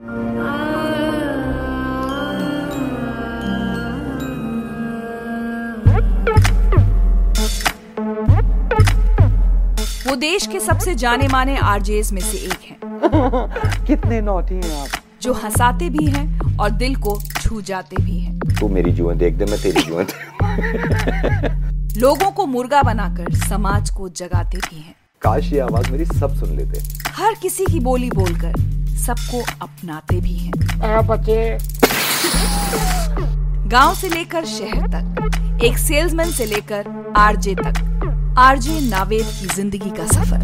वो देश के सबसे जाने माने आरजेस में से एक हैं। कितने नौटी हैं आप। जो हंसाते भी हैं और दिल को छू जाते भी हैं। तू मेरी जुएँ देख दे मैं तेरी जुएँ लोगों को मुर्गा बनाकर समाज को जगाते भी हैं। काश ये आवाज़ मेरी सब सुन लेते। हर किसी की बोली बोलकर सबको अपनाते भी हैं। बच्चे। गाँव से लेकर शहर तक एक सेल्समैन से लेकर आरजे तक आरजे नावेद की ज़िंदगी का सफ़र।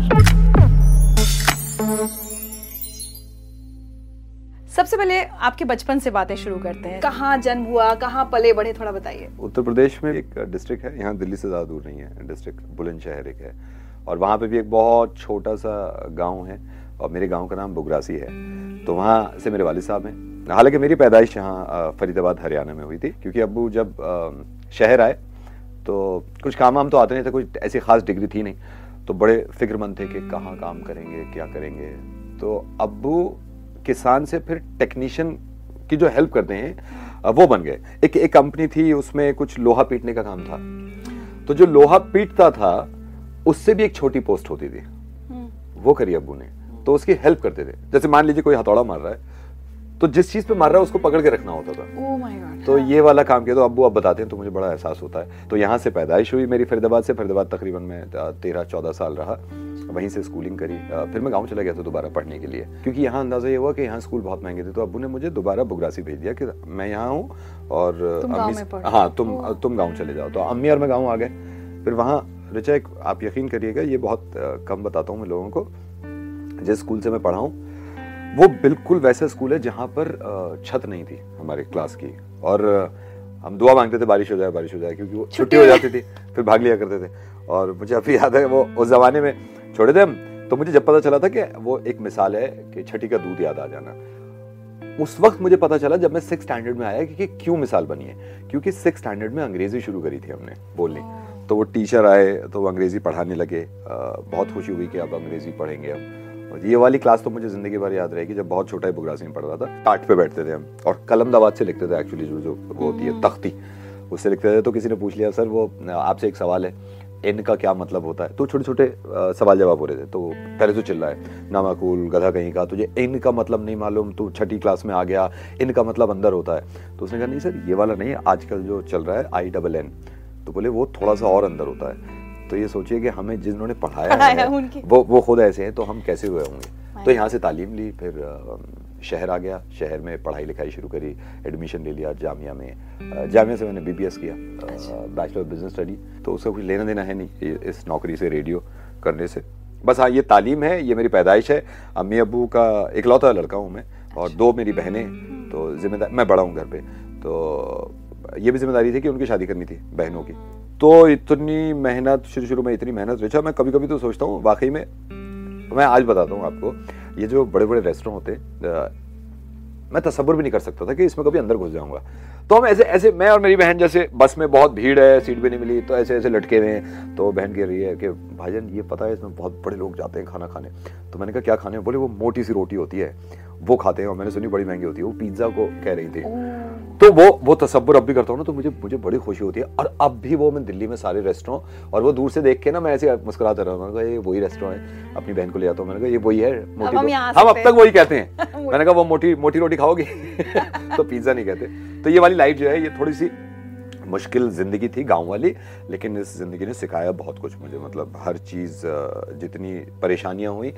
सबसे पहले आपके बचपन से बातें शुरू करते हैं। कहाँ जन्म हुआ कहाँ पले बड़े थोड़ा बताइए। उत्तर प्रदेश में एक डिस्ट्रिक्ट है यहाँ दिल्ली से ज़्यादा दूर नहीं है। डिस्ट्रिक्ट बुलंदशहर एक है। और वहाँ पे भी एक बहुत छोटा सा गाँव है। और मेरे गाँव का नाम बुगरासी है। तो वहाँ से मेरे वालिद साहब हैं। हालाँकि मेरी पैदाइश यहाँ फरीदाबाद हरियाणा में हुई थी क्योंकि अबू जब शहर आए तो कुछ काम वाम तो आते नहीं थे कुछ ऐसी खास डिग्री थी नहीं। तो बड़े फिक्रमंद थे कि कहाँ काम करेंगे क्या करेंगे। तो अबू किसान से फिर टेक्नीशियन की जो हेल्प करते हैं वो बन गए। एक एक कंपनी थी उसमें कुछ लोहा पीटने का काम था। तो जो लोहा पीटता था उससे भी एक छोटी पोस्ट होती थी। वो करी अबू ने। तो उसकी हेल्प करते थे। जैसे मान लीजिए कोई हथौड़ा मार रहा है तो जिस चीज़ पे मार रहा है उसको पकड़ के रखना होता था। Oh तो ये वाला काम किया तो अब बताते हैं तो मुझे बड़ा एहसास होता है। तो यहाँ से पैदाइश हुई मेरी फरीदाबाद से। फरीदाबाद तकरीबन मैं तेरह चौदह साल रहा। वहीं से स्कूलिंग करी। फिर मैं गाँव चला गया था दोबारा पढ़ने के लिए। क्योंकि यहाँ अंदाज़ा ये हुआ कि यहाँ स्कूल बहुत महँगे थे। तो अबू ने मुझे दोबारा बुगरासी भेज दिया कि मैं यहाँ हूँ और अम्मी हाँ तुम तुम गाँव चले जाओ। तो अम्मी और मैं गाँव आ गए। फिर वहाँ रिचा आप यकीन करिएगा ये बहुत कम बताता हूँ मैं लोगों को। जिस स्कूल से मैं पढ़ा हूँ वो बिल्कुल वैसा स्कूल है जहाँ पर छत नहीं थी हमारे क्लास की। और हम दुआ मांगते थे बारिश हो जाए बारिश हो जाए क्योंकि वो छुट्टी हो जाती थी फिर भाग लिया करते थे। और मुझे अभी याद है वो उस जमाने में छोड़े थे हम तो मुझे जब पता चला था कि वो एक मिसाल है कि छठी का दूध याद आ जाना। उस वक्त मुझे पता चला जब मैं सिक्स स्टैंडर्ड में आया कि क्यों मिसाल बनी है क्योंकि सिक्स स्टैंडर्ड में अंग्रेज़ी शुरू करी थी हमने बोलनी। तो वो टीचर आए तो वो अंग्रेज़ी पढ़ाने लगे बहुत खुशी हुई कि अब अंग्रेज़ी पढ़ेंगे हम। और ये वाली क्लास तो मुझे ज़िंदगी भर याद रहेगी, जब बहुत छोटा ही बुगरासी में पढ़ रहा था। टाट पे बैठते थे हम, और कलम दबाद से लिखते थे एक्चुअली जो जो वो होती है, तख्ती। उससे लिखते थे तो किसी ने पूछ लिया, सर, वो, आपसे एक सवाल है इन का क्या मतलब होता है? तो छोटे छोटे सवाल जवाब हो रहे थे तो पहले तो चिल्ला है नामाकुल गधा कहीं का, तुझे इन का मतलब नहीं मालूम, तू छठी क्लास में आ गया इन का मतलब अंदर होता है। तो उसने कहा, नहीं सर, ये वाला नहीं, आजकल जो चल रहा है आई डबल एन तो बोले, वो थोड़ा सा और अंदर होता है। तो ये सोचिए कि हमें जिन्होंने पढ़ाया, पढ़ाया है वो वो खुद ऐसे हैं तो हम कैसे हुए होंगे? तो यहाँ से तालीम ली फिर शहर आ गया। शहर में पढ़ाई लिखाई शुरू करी एडमिशन ले लिया जामिया में। जामिया से मैंने बीबीएस किया। बैचलर बिज़नेस स्टडी तो उसका कुछ लेना देना है नहीं इस नौकरी से रेडियो करने से। बस हाँ ये तालीम है ये मेरी पैदाइश है। अम्मी अबू का इकलौता लड़का हूँ मैं और अच्छा। दो मेरी बहनें तो जिम्मेदार मैं बड़ा हूँ घर पे। तो ये भी ज़िम्मेदारी थी कि उनकी शादी करनी थी बहनों की। तो इतनी मेहनत शुरू शुरू में इतनी मेहनत, रिचा, मैं कभी कभी तो सोचता हूँ, वाकई में, मैं आज बताता हूँ आपको, ये जो बड़े बड़े रेस्टोरेंट होते मैं तस्वुर भी नहीं कर सकता था कि इसमें कभी अंदर घुस जाऊँगा। तो हम ऐसे ऐसे, मैं और मेरी बहन जैसे बस में बहुत भीड़ है, सीट भी नहीं मिली तो ऐसे ऐसे लटके हुए हैं तो बहन कह रही है कि, भाईजान, ये पता है इसमें बहुत बड़े लोग जाते हैं खाना खाने। तो मैंने कहा, क्या खाने? बोले, वो मोटी सी रोटी होती है, वो खाते हैं। और मैंने सुनी, बड़ी महँगी होती है। वो पिज्जा को कह रही थी। तो वो वो तस्वुर अब भी करता हूँ ना तो मुझे मुझे बड़ी खुशी होती है। और अब भी वो मैं दिल्ली में सारे रेस्टोरेंट और वो दूर से देख के ना मैं ऐसे मुस्कुराता रहा मैंने कहा ये वही रेस्टोरेंट है अपनी बहन को ले जाता हूँ। मैंने कहा ये वही है मोटी हम, हम अब तक वही कहते हैं। मैंने कहा वो मोटी मोटी रोटी खाओगी? तो पिज्जा नहीं कहते। तो ये वाली लाइफ जो है ये थोड़ी सी मुश्किल ज़िंदगी थी गाँव वाली लेकिन इस ज़िंदगी ने सिखाया बहुत कुछ मुझे मतलब हर चीज़ जितनी परेशानियाँ हुई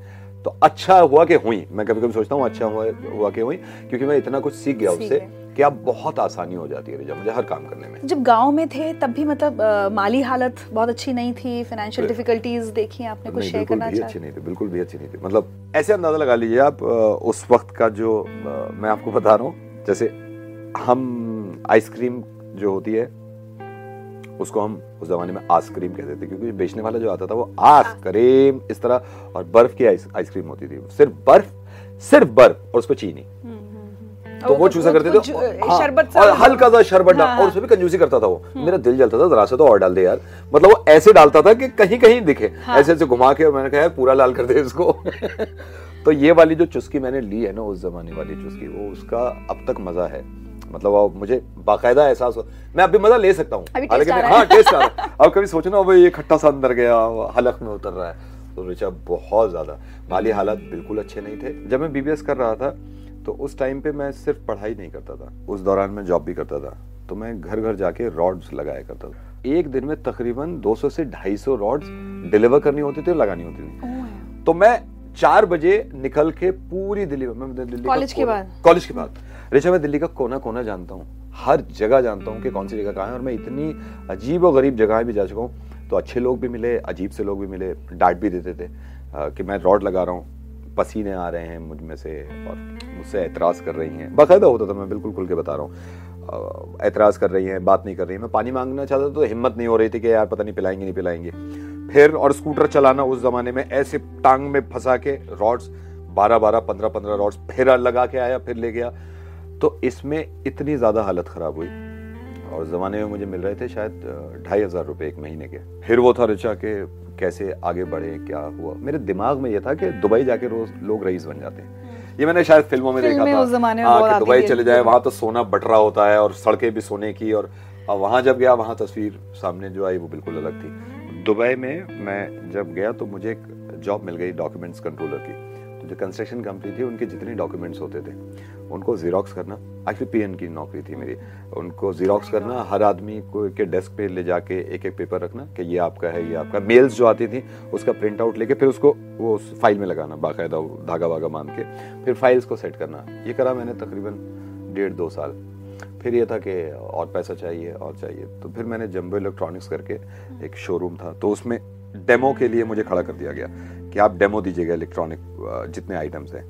तो अच्छा हुआ कि हुई। मैं कभी कभी सोचता हूँ अच्छा हुआ हुआ कि हुई क्योंकि मैं इतना कुछ सीख गया उससे। कि अब बहुत आसानी हो जाती है मुझे हर काम करने में। जब गाँव में थे तब भी मतलब आ, माली हालत बहुत अच्छी नहीं थी फाइनेंशियल डिफिकल्टीज देखी आपने कुछ शेयर करना चाहिए अच्छी नहीं थी बिल्कुल भी अच्छी नहीं थी। मतलब ऐसे अंदाज़ा लगा लीजिए आप उस वक्त का जो मैं आपको बता रहा हूँ जैसे हम आइसक्रीम जो होती है उसको हम उस जमाने में आइसक्रीम कहते थे क्योंकि बेचने वाला जो आता था वो आइसक्रीम इस तरह और बर्फ़ की आइसक्रीम होती थी। सिर्फ़ बर्फ़ सिर्फ़ बर्फ़ और उस पर चीनी। तो वो चूसा करते थे। हाँ, शरबत और हल्का सा शरबत डाल हाँ, और उसमें भी कंजूसी करता था वो। मेरा दिल जलता था जरा से तो और डाल दे यार। मतलब वो ऐसे डालता था कि कहीं कहीं दिखे। हाँ। ऐसे ऐसे घुमा के मैंने कहा यार पूरा लाल कर दे इसको। तो ये वाली जो चुस्की मैंने ली है ना उस जमाने वाली चुस्की वो उसका अब तक मज़ा है। मतलब मुझे बाकायदा एहसास हो मैं अभी मज़ा ले सकता हूँ। है। टेस्ट आ रहा है। अब कभी सोचना अब ये खट्टा सा अंदर गया हलक में उतर रहा है। तो रिचा बहुत ज़्यादा। माली हालात बिल्कुल अच्छे नहीं थे। जब मैं बीबीएस कर रहा था तो उस टाइम पे मैं सिर्फ़ पढ़ाई नहीं करता था। उस दौरान मैं जॉब भी करता था। तो मैं घर घर जाके रॉड्स लगाया करता था। एक दिन में तकरीबन 200 से 250 रॉड्स डिलीवर करनी होती थी और लगानी होती थी। तो मैं चार बजे निकल के पूरी दिल्ली में दिल्ली कॉलेज के बाद? कॉलेज के बाद। रिचा मैं दिल्ली का कोना कोना जानता हूँ। हर जगह जानता हूँ कि कौन सी जगह कहाँ है और मैं इतनी अजीब और गरीब जगह भी जा चुका हूँ। तो अच्छे लोग भी मिले अजीब से लोग भी मिले डांट भी देते थे कि मैं रॉड लगा रहा हूँ। पसीने आ रहे हैं मुझमें से और मुझसे एतराज़ कर रही हैं। बाकायदा होता था मैं बिल्कुल खुल के बता रहा हूँ। एतराज़ कर रही हैं, बात नहीं कर रही हैं। मैं पानी मांगना चाहता था तो हिम्मत नहीं हो रही थी कि यार पता नहीं पिलाएँगे नहीं पिलाएँगे। फिर और स्कूटर चलाना उस जमाने में ऐसे टांग में फंसा के रॉड्स, बारह बारह, पंद्रह पंद्रह रॉड्स फिर लगा के आया, फिर ले गया। तो इसमें इतनी ज़्यादा हालत खराब हुई। और जमाने में मुझे मिल रहे थे शायद ढाई हज़ार रुपए एक महीने के। फिर वो था रिचा के कैसे आगे बढ़े क्या हुआ? मेरे दिमाग में ये था कि दुबई जाके रोज लोग रईस बन जाते हैं। ये मैंने शायद फ़िल्मों में देखा था। हाँ, कि दुबई चले जाए वहाँ तो सोना बटरा होता है और सड़कें भी सोने की और वहाँ जब गया वहाँ तस्वीर सामने जो आई वो बिल्कुल अलग थी। दुबई में मैं जब गया तो मुझे एक जॉब मिल गई डॉक्यूमेंट्स कंट्रोलर की। तो जो कंस्ट्रक्शन कंपनी थी उनके जितने डॉक्यूमेंट्स होते थे उनको जीरोक्स करना। एक्चुअली पीएन की नौकरी थी मेरी। उनको जीरोक्स करना हर आदमी को के डेस्क पे ले जाके एक एक पेपर रखना कि ये आपका है ये आपका। मेल्स जो आती थी उसका प्रिंट आउट लेके फिर उसको वो उस फ़ाइल में लगाना बाकायदा धागा वागा बाँध के। फिर फाइल्स को सेट करना। ये करा मैंने तकरीबन डेढ़ दो साल। फिर ये था कि और पैसा चाहिए और चाहिए। तो फिर मैंने जम्बो इलेक्ट्रॉनिक्स करके एक शोरूम था। तो उसमें डेमो के लिए मुझे खड़ा कर दिया गया कि आप डेमो दीजिएगा इलेक्ट्रॉनिक जितने आइटम्स हैं।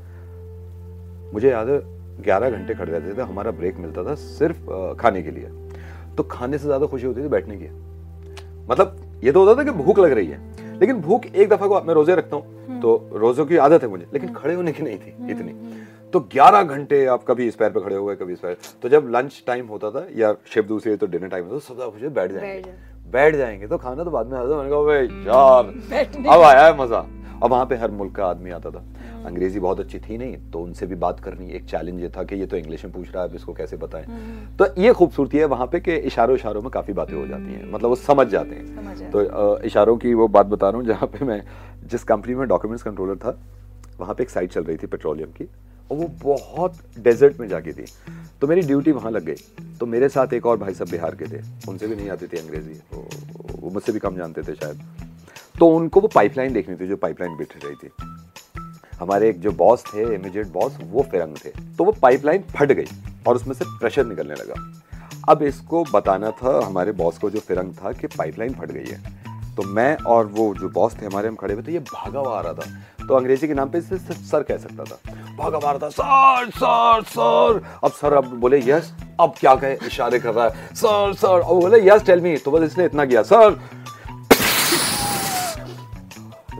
मुझे याद है ग्यारह घंटे खड़े रहते थे हमारा ब्रेक मिलता था सिर्फ़ खाने के लिए। तो खाने से ज़्यादा खुशी होती थी बैठने की। मतलब ये तो होता था कि भूख लग रही है लेकिन भूख एक दफ़ा को मैं रोज़े रखता हूँ तो रोजों की आदत है मुझे लेकिन खड़े होने की नहीं थी इतनी। तो 11 घंटे आप कभी इस पैर पे खड़े हो गए कभी इस पैर। तो जब लंच टाइम होता था या शिफ्ट दूसरी तो डिनर टाइम होता था सब ज़्यादा खुशी बैठ जाएँगे। बैठ बैठ जाएँगे तो खाना तो बाद में आता था मैंने कहा यार अब आया है मज़ा। अब वहाँ पे हर मुल्क का आदमी आता था। अंग्रेज़ी बहुत अच्छी थी नहीं तो उनसे भी बात करनी एक चैलेंज ये था कि ये तो इंग्लिश में पूछ रहा है अब इसको कैसे बताएँ? तो ये खूबसूरती है वहाँ पे कि इशारों इशारों में काफ़ी बातें हो जाती हैं मतलब वो समझ जाते हैं। समझ तो इशारों की वो बात बता रहा हूँ जहाँ पे मैं जिस कंपनी में डॉक्यूमेंट्स कंट्रोलर था वहाँ पे एक साइट चल रही थी पेट्रोलियम की और वो बहुत डेजर्ट में जाके थी। तो मेरी ड्यूटी वहाँ लग गई। तो मेरे साथ एक और भाई साहब बिहार के थे उनसे भी नहीं आती थी अंग्रेज़ी वो, वो मुझसे भी कम जानते थे शायद। तो उनको वो पाइपलाइन देखनी थी जो पाइपलाइन बिठ रही थी। हमारे एक जो बॉस थे इमीडिएट बॉस वो फिरंग थे। तो वो पाइपलाइन फट गई और उसमें से प्रेशर निकलने लगा। अब इसको बताना था हमारे बॉस को जो फिरंग था कि पाइपलाइन फट गई है। तो मैं और वो जो बॉस थे हमारे, हम खड़े हुए थे, ये भागा हुआ आ रहा था। तो अंग्रेज़ी के नाम पे इसे सिर्फ़ सर कह सकता था। भागा हुआ था, सर सर सर! अब सर अब बोले, यस! अब क्या कहे, इशारे कर रहा है, सर सर! अब बोले, यस टेल मी तो बस इसने इतना किया, सर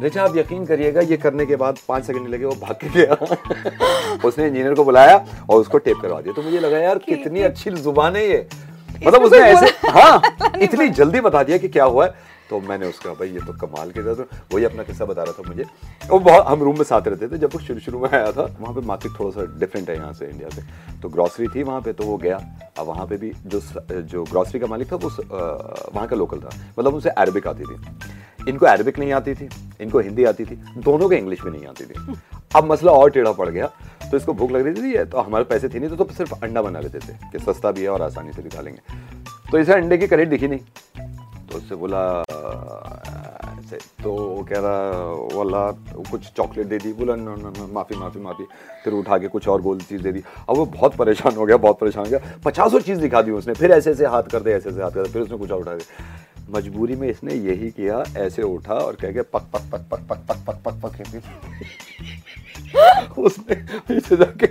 रिचा आप यकीन करिएगा ये करने के बाद पाँच सेकंड लगे वो भाग के गया। उसने इंजीनियर को बुलाया और उसको टेप करवा दिया। तो मुझे लगा यार कितनी अच्छी ज़ुबान है ये। मतलब उसने ऐसे हाँ इतनी जल्दी बता दिया कि क्या हुआ है। तो मैंने उसका भाई ये तो कमाल के था। तो वही अपना किस्सा बता रहा था मुझे। वो बहुत हम रूम में साथ रहते थे जब वो शुरू शुरू में आया था वहाँ पे मार्केट थोड़ा सा डिफरेंट है यहाँ से इंडिया से। तो ग्रॉसरी थी वहाँ पे तो वो गया। अब वहाँ पे भी जो जो ग्रॉसरी का मालिक था वो वहाँ का लोकल था। मतलब उनसे अरबिक आती थी। इनको अरबिक नहीं आती थी इनको हिंदी आती थी। दोनों को इंग्लिश भी नहीं आती थी। अब मसला और टेढ़ा पड़ गया। तो इसको भूख लग रही थी तो हमारे पैसे थे नहीं तो, तो सिर्फ़ अंडा बना लेते थे कि सस्ता भी है और आसानी से भी खा लेंगे। तो इसे अंडे की करेट दिखी नहीं। तो उससे बोला ऐसे तो कह रहा वाला कुछ चॉकलेट दे दी बोला माफ़ी माफ़ी माफ़ी फिर उठा के कुछ और गोल चीज़ दे दी अब वो बहुत परेशान हो गया बहुत परेशान हो गया पचासों चीज़ दिखा दी उसने फिर ऐसे ऐसे हाथ कर दे ऐसे ऐसे हाथ कर दे फिर उसने कुछ और उठा दिया मजबूरी में इसने यही किया ऐसे उठा और कह के पक पक पक पक पक पक पक पक पक उसने पीछे जाके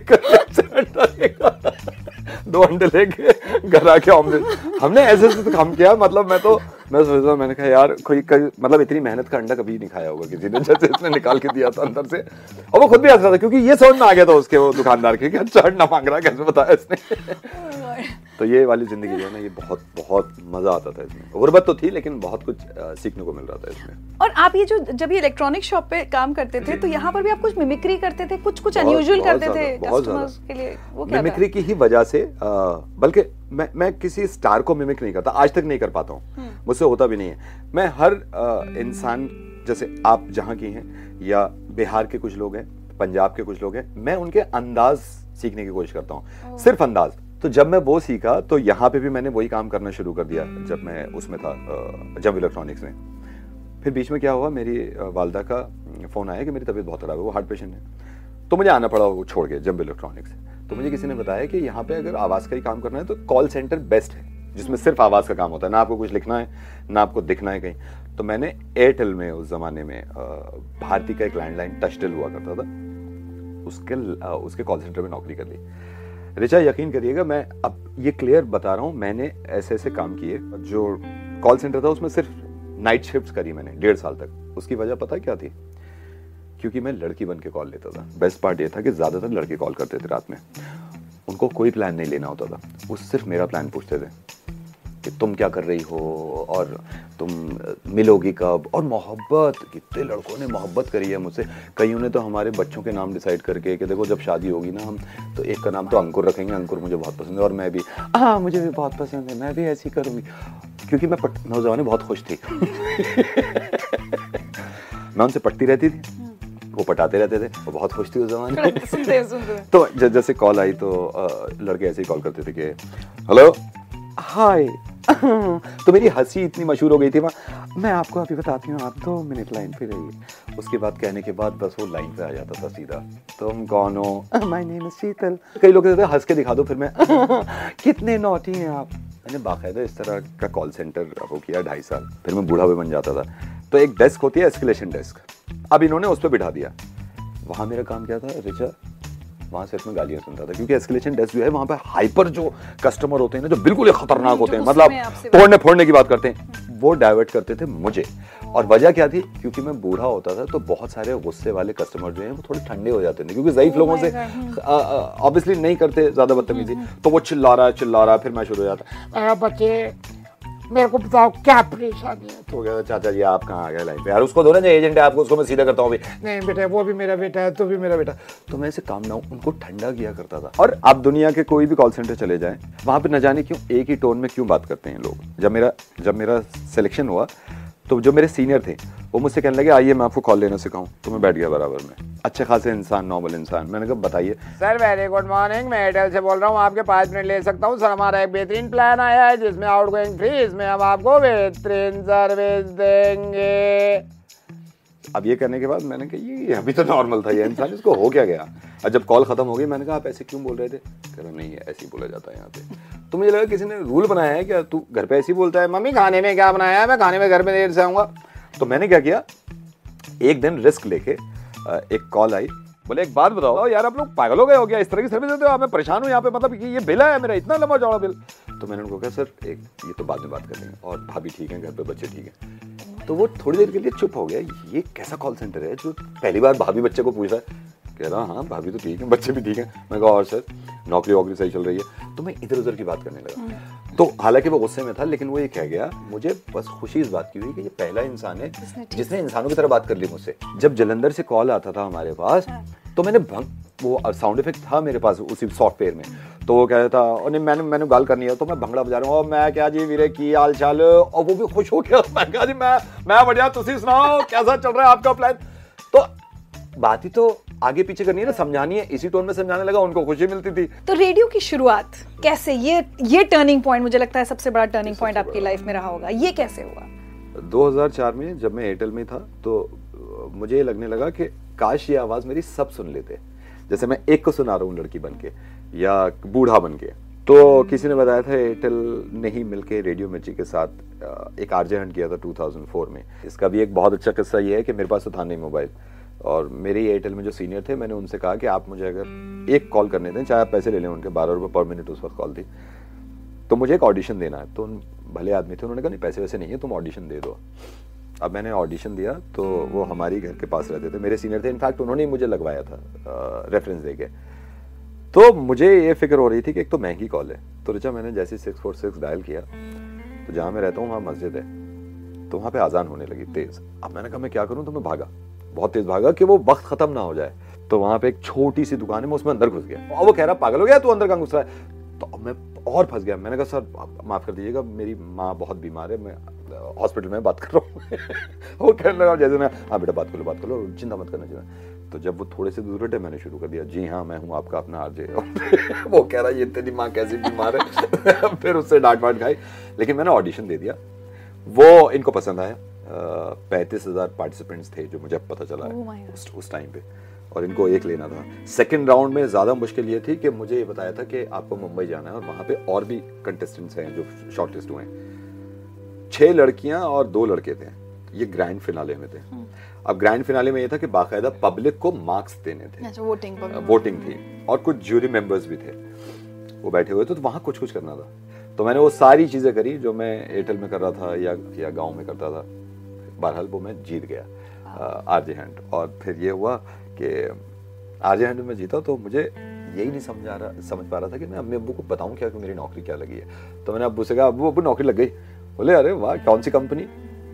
निकाला दो अंडे लेके घर आके ऑमलेट हमने ऐसे ऐसे तो काम किया मतलब मैं तो मैं सोचता मैंने कहा, यार, कोई कभी मतलब इतनी मेहनत का अंडा कभी नहीं खाया होगा किसी ने, जैसे इसने निकाल के दिया था अंदर से। और वो खुद भी हंस रहा था, क्योंकि ये समझ में आ गया था उसके वो दुकानदार कि अच्छा अंडा मांग रहा है, कैसे बताया इसने? तो ये वाली ज़िंदगी जो है ना ये बहुत बहुत मज़ा आता था इसमें। गुर्बत तो थी लेकिन बहुत कुछ सीखने को मिल रहा था इसमें। और आप ये जो जब ये इलेक्ट्रॉनिक शॉप पे काम करते थे तो यहाँ पर भी आप कुछ मिमिक्री करते थे? कुछ कुछ अनयूजुअल करते थे बहुत के लिए? वो क्या मिमिक्री की ही वजह से बल्कि मैं मैं किसी स्टार को मिमिक नहीं करता आज तक नहीं कर पाता हम्म। हूँ मुझसे होता भी नहीं है। मैं हर इंसान जैसे आप जहाँ की हैं या बिहार के कुछ लोग हैं पंजाब के कुछ लोग हैं मैं उनके अंदाज सीखने की कोशिश करता हूँ। सिर्फ़ अंदाज। तो जब मैं वो सीखा तो यहाँ पे भी मैंने वही काम करना शुरू कर दिया, जब मैं उसमें था जब इलेक्ट्रॉनिक्स में। फिर बीच में क्या हुआ, मेरी वालदा का फ़ोन आया कि मेरी तबीयत बहुत ख़राब है, वो हार्ट पेशेंट है। तो मुझे आना पड़ा वो छोड़ के, जब इलेक्ट्रॉनिक्स तो मुझे किसी ने बताया कि यहाँ पे अगर आवाज़ का ही काम करना है तो कॉल सेंटर बेस्ट है, जिसमें सिर्फ़ आवाज़ का काम होता है, ना आपको कुछ लिखना है, ना आपको दिखना है कहीं। तो मैंने एयरटेल में उस ज़माने में भारती का एक लैंडलाइन टचटेल हुआ करता था, उसके उसके कॉल सेंटर में नौकरी कर ली। रिचा यकीन करिएगा, मैं अब ये क्लियर बता रहा हूँ, मैंने ऐसे ऐसे काम किए, जो कॉल सेंटर था, उसमें सिर्फ़ नाइट शिफ्ट करी मैंने, डेढ़ साल तक। उसकी वजह पता क्या थी? क्योंकि मैं लड़की बन के कॉल लेता था। बेस्ट पार्ट ये था कि ज़्यादातर लड़के कॉल करते थे रात में। उनको कोई प्लान नहीं लेना होता था। वो सिर्फ़ मेरा प्लान पूछते थे। कि तुम क्या कर रही हो और तुम मिलोगी कब? और मोहब्बत कितने लड़कों ने मोहब्बत करी है मुझसे। कईयों ने तो हमारे बच्चों के नाम डिसाइड करके कि देखो जब शादी होगी ना हम तो एक का नाम तो अंकुर रखेंगे। अंकुर मुझे बहुत पसंद है और मैं भी हाँ मुझे भी बहुत पसंद है मैं भी ऐसी करूँगी। क्योंकि मैं पट ज़माने बहुत खुश थी। मैं उनसे पटती रहती थी। वो पटाते रहते थे। वो बहुत खुश थी उस ज़माने में। तो जैसे कॉल आई तो लड़के ऐसे ही कॉल करते थे कि हेलो? हाय तो मेरी हँसी इतनी मशहूर हो गई थी वहाँ। मैं आपको अभी बताती हूँ आप दो मिनट लाइन पे रहिए। उसके बाद कहने के बाद बस वो लाइन पे आ जाता था सीधा। तुम कौन हो? माय नेम इज़ शीतल कई लोग कहते थे हंस के दिखा दो फिर मैं। कितने नौटी हैं आप। मैंने बाकायदा इस तरह का कॉल सेंटर वो किया ढाई साल। फिर मैं बूढ़ा भी बन जाता था। तो एक डेस्क होती है एस्केलेशन डेस्क अब इन्होंने उस पर बिठा दिया। वहाँ मेरा काम क्या था रिचा वहाँ सिर्फ़ मैं गालियाँ सुनता था क्योंकि एस्केलेशन डेस्क जो है वहाँ पे हाइपर जो कस्टमर होते हैं ना जो बिल्कुल ही खतरनाक होते हैं मतलब तोड़ने फोड़ने की बात करते हैं वो डाइवर्ट करते थे मुझे। और वजह क्या थी? क्योंकि मैं बूढ़ा होता था तो बहुत सारे गुस्से वाले कस्टमर जो हैं वो थोड़े ठंडे हो जाते थे क्योंकि जईफ Oh लोगों से हम्म। ऑब्वियसली नहीं करते ज़्यादा बदतमीजी तो वो चिल्ला रहा है चिल्ला रहा है फिर मैं शुरू हो जाता बच्चे मेरे को बताओ क्या परेशानी है? तो कहता चाचा जी आप कहाँ आ गए लाइन पे यार उसको दो ना जो एजेंट है आपको उसको मैं सीधा करता हूँ अभी। नहीं बेटा वो भी मेरा बेटा है तो भी मेरा बेटा। तो मैं ऐसे काम ना हूँ उनको ठंडा किया करता था। और आप दुनिया के कोई भी कॉल सेंटर चले जाए वहाँ पर न जाने क्यों एक ही टोन में क्यों बात करते हैं लोग? जब मेरा जब मेरा सिलेक्शन हुआ तो जो मेरे सीनियर थे वो मुझसे कहने लगे आइए मैं आपको कॉल लेना सिखाऊं। तो मैं बैठ गया बराबर में। अच्छे खासे इंसान नॉर्मल इंसान। मैंने कहा बताइए। सर वेरी गुड मॉर्निंग मैं एयरटेल से बोल रहा हूँ आपके पाँच मिनट ले सकता हूँ। सर हमारा एक बेहतरीन प्लान आया है जिसमें आउट गोइंग फ्री इसमें हम आपको बेहतरीन सर्विस देंगे। अब ये करने के बाद मैंने कहा ये अभी तो नॉर्मल था ये इंसान इसको हो क्या गया? और जब कॉल खत्म हो गई मैंने कहा आप ऐसे क्यों बोल रहे थे? कह रहा नहीं ऐसे ही बोला जाता है यहाँ पे। तो मुझे लगा किसी ने रूल बनाया है क्या? तू घर पे ऐसे ही बोलता है मम्मी खाने में क्या बनाया है? मैं खाने में घर में देर से आऊँगा। तो मैंने क्या किया? एक दिन रिस्क लेके एक कॉल आई। बोले, एक बात बताओ यार, आप लोग पागल हो गए हो क्या? इस तरह की सर्विस देते हो? मैं परेशान हूँ यहाँ पे। मतलब कि ये बिल है मेरा, इतना लंबा चौड़ा बिल। तो मैंने उनको कहा, सर, एक, ये तो बाद में बात कर लेंगे और भाभी ठीक है, घर पे बच्चे ठीक है। तो वो थोड़ी देर के लिए चुप हो गया। ये कैसा कॉल सेंटर है? जो पहली बार भाभी बच्चे को पूछ। रहा है कह रहा हाँ भाभी तो ठीक है, बच्चे भी ठीक है। मैं कहा, और सर नौकरी वोकरी सही चल रही है। तो मैं इधर उधर की बात करने लगा। तो हालाँकि वो गुस्से में था लेकिन वो ये कह गया मुझे बस खुशी इस बात की हुई कि ये पहला इंसान है जिसने इंसानों की तरह बात कर ली मुझसे। जब जलंधर से कॉल आता था हमारे पास तो मैंने भंग वो साउंड इफ़ेक्ट था मेरे पास उसी सॉफ्टवेयर में। तो वो कह रहा था और नहीं मैंने मैंने गाल करनी है तो मैं भंगड़ा बजा रहा हूँ और मैं क्या जी वीरे की हाल चाल? और वो भी खुश हो गया। मैं कहा जी मैं मैं बढ़िया तुसी सुनाओ कैसा चल रहा है आपका प्लान तो बात ही तो आगे पीछे करनी है ना समझानी है इसी टोन में समझाने लगा उनको खुशी मिलती थी। तो रेडियो की शुरुआत कैसे ये ये टर्निंग पॉइंट मुझे लगता है सबसे बड़ा टर्निंग पॉइंट आपकी लाइफ में रहा होगा। ये कैसे हुआ? 2004 में जब मैं एयरटेल में था तो मुझे ये लगने लगा कि काश ये आवाज़ मेरी सब सुन लेते। जैसे मैं एक को सुना रहा हूँ लड़की बन के या बूढ़ा बन के तो किसी ने बताया था एयरटेल ने ही मिलके रेडियो मिर्ची के साथ एक आरजे हंट किया था 2004 में। इसका भी एक बहुत अच्छा किस्सा ये है कि मेरे पास तो था नहीं मोबाइल। और मेरे एयरटेल में जो सीनियर थे, मैंने उनसे कहा कि आप मुझे अगर एक कॉल करने दें, चाहे आप पैसे ले लें उनके, बारह रुपये पर मिनट उस वक्त कॉल थी तो मुझे एक ऑडिशन देना है। तो उन भले आदमी थे, उन्होंने कहा, नहीं, पैसे वैसे नहीं है, तुम ऑडिशन दे दो। अब मैंने ऑडिशन दिया तो वो हमारी घर के पास रहते थे। मेरे सीनियर थे इनफैक्ट उन्होंने मुझे लगवाया था रेफरेंस दे के तो मुझे ये फ़िक्र हो रही थी कि एक तो महँगी कॉल है। तो रिचा, मैंने जैसे सिक्स फोर सिक्स डायल किया तो जहाँ मैं रहता हूँ, वहाँ मस्जिद है। तो वहाँ पे आजान होने लगी तेज। अब मैंने कहा, मैं क्या करूँ? तो मैं भागा। बहुत तेज भागा कि वो वक्त खत्म ना हो जाए। तो वहाँ पे एक छोटी सी दुकान है, मैं उसमें अंदर घुस गया। और वो कह रहा, पागल हो गया तू? अंदर कहाँ घुस रहा है? तो मैं और फंस गया। मैंने कहा, सर माफ़ कर दीजिएगा, मेरी माँ बहुत बीमार है, मैं हॉस्पिटल में बात कर रहा हूँ। वो कहने लगा जैसे मैं हाँ बेटा, बात करो बात करो चिंता मत करना चाहिए तो जब वो थोड़े से दूर हटे, मैंने शुरू कर दिया, जी हाँ मैं हूँ आपका अपना आरजे। वो कह रहा है ये तेरी माँ कैसी बीमार है? फिर उससे डांट वाट खाई। लेकिन मैंने ऑडिशन दे दिया। वो इनको पसंद आया। पैंतीस हज़ार पार्टिसिपेंट्स थे जो मुझे पता चला Oh है. उस, उस टाइम पे। और इनको एक लेना था। सेकंड राउंड में ज़्यादा मुश्किल ये थी कि मुझे ये बताया था कि आपको मुंबई जाना है और वहाँ पे और भी कंटेस्टेंट्स हैं जो शॉर्ट लिस्ट हुए हैं। छह लड़कियाँ और दो लड़के थे। ये ग्रैंड फिनाले में थे। अब ग्रैंड फिनाले में ये था कि बाकायदा पब्लिक को मार्क्स देने थे। अच्छा वोटिंग वोटिंग थी। और कुछ ज्यूरी मेंबर्स भी थे। वो बैठे हुए थे तो वहाँ कुछ कुछ करना था। तो मैंने वो सारी चीज़ें करी जो मैं एयरटेल में कर रहा था या या गाँव में करता था। बहरहाल वो मैं जीत गया आरजे हैंड। और फिर ये हुआ कि आरजे हैंड में जीता तो मुझे यही नहीं समझ आ रहा समझ पा रहा था कि मैं अम्मी अब्बू को बताऊँ क्या कि मेरी नौकरी क्या लगी है। तो मैंने अब्बू से कहा अब्बू अब्बू नौकरी लग गई। बोले अरे वाह कौन सी कंपनी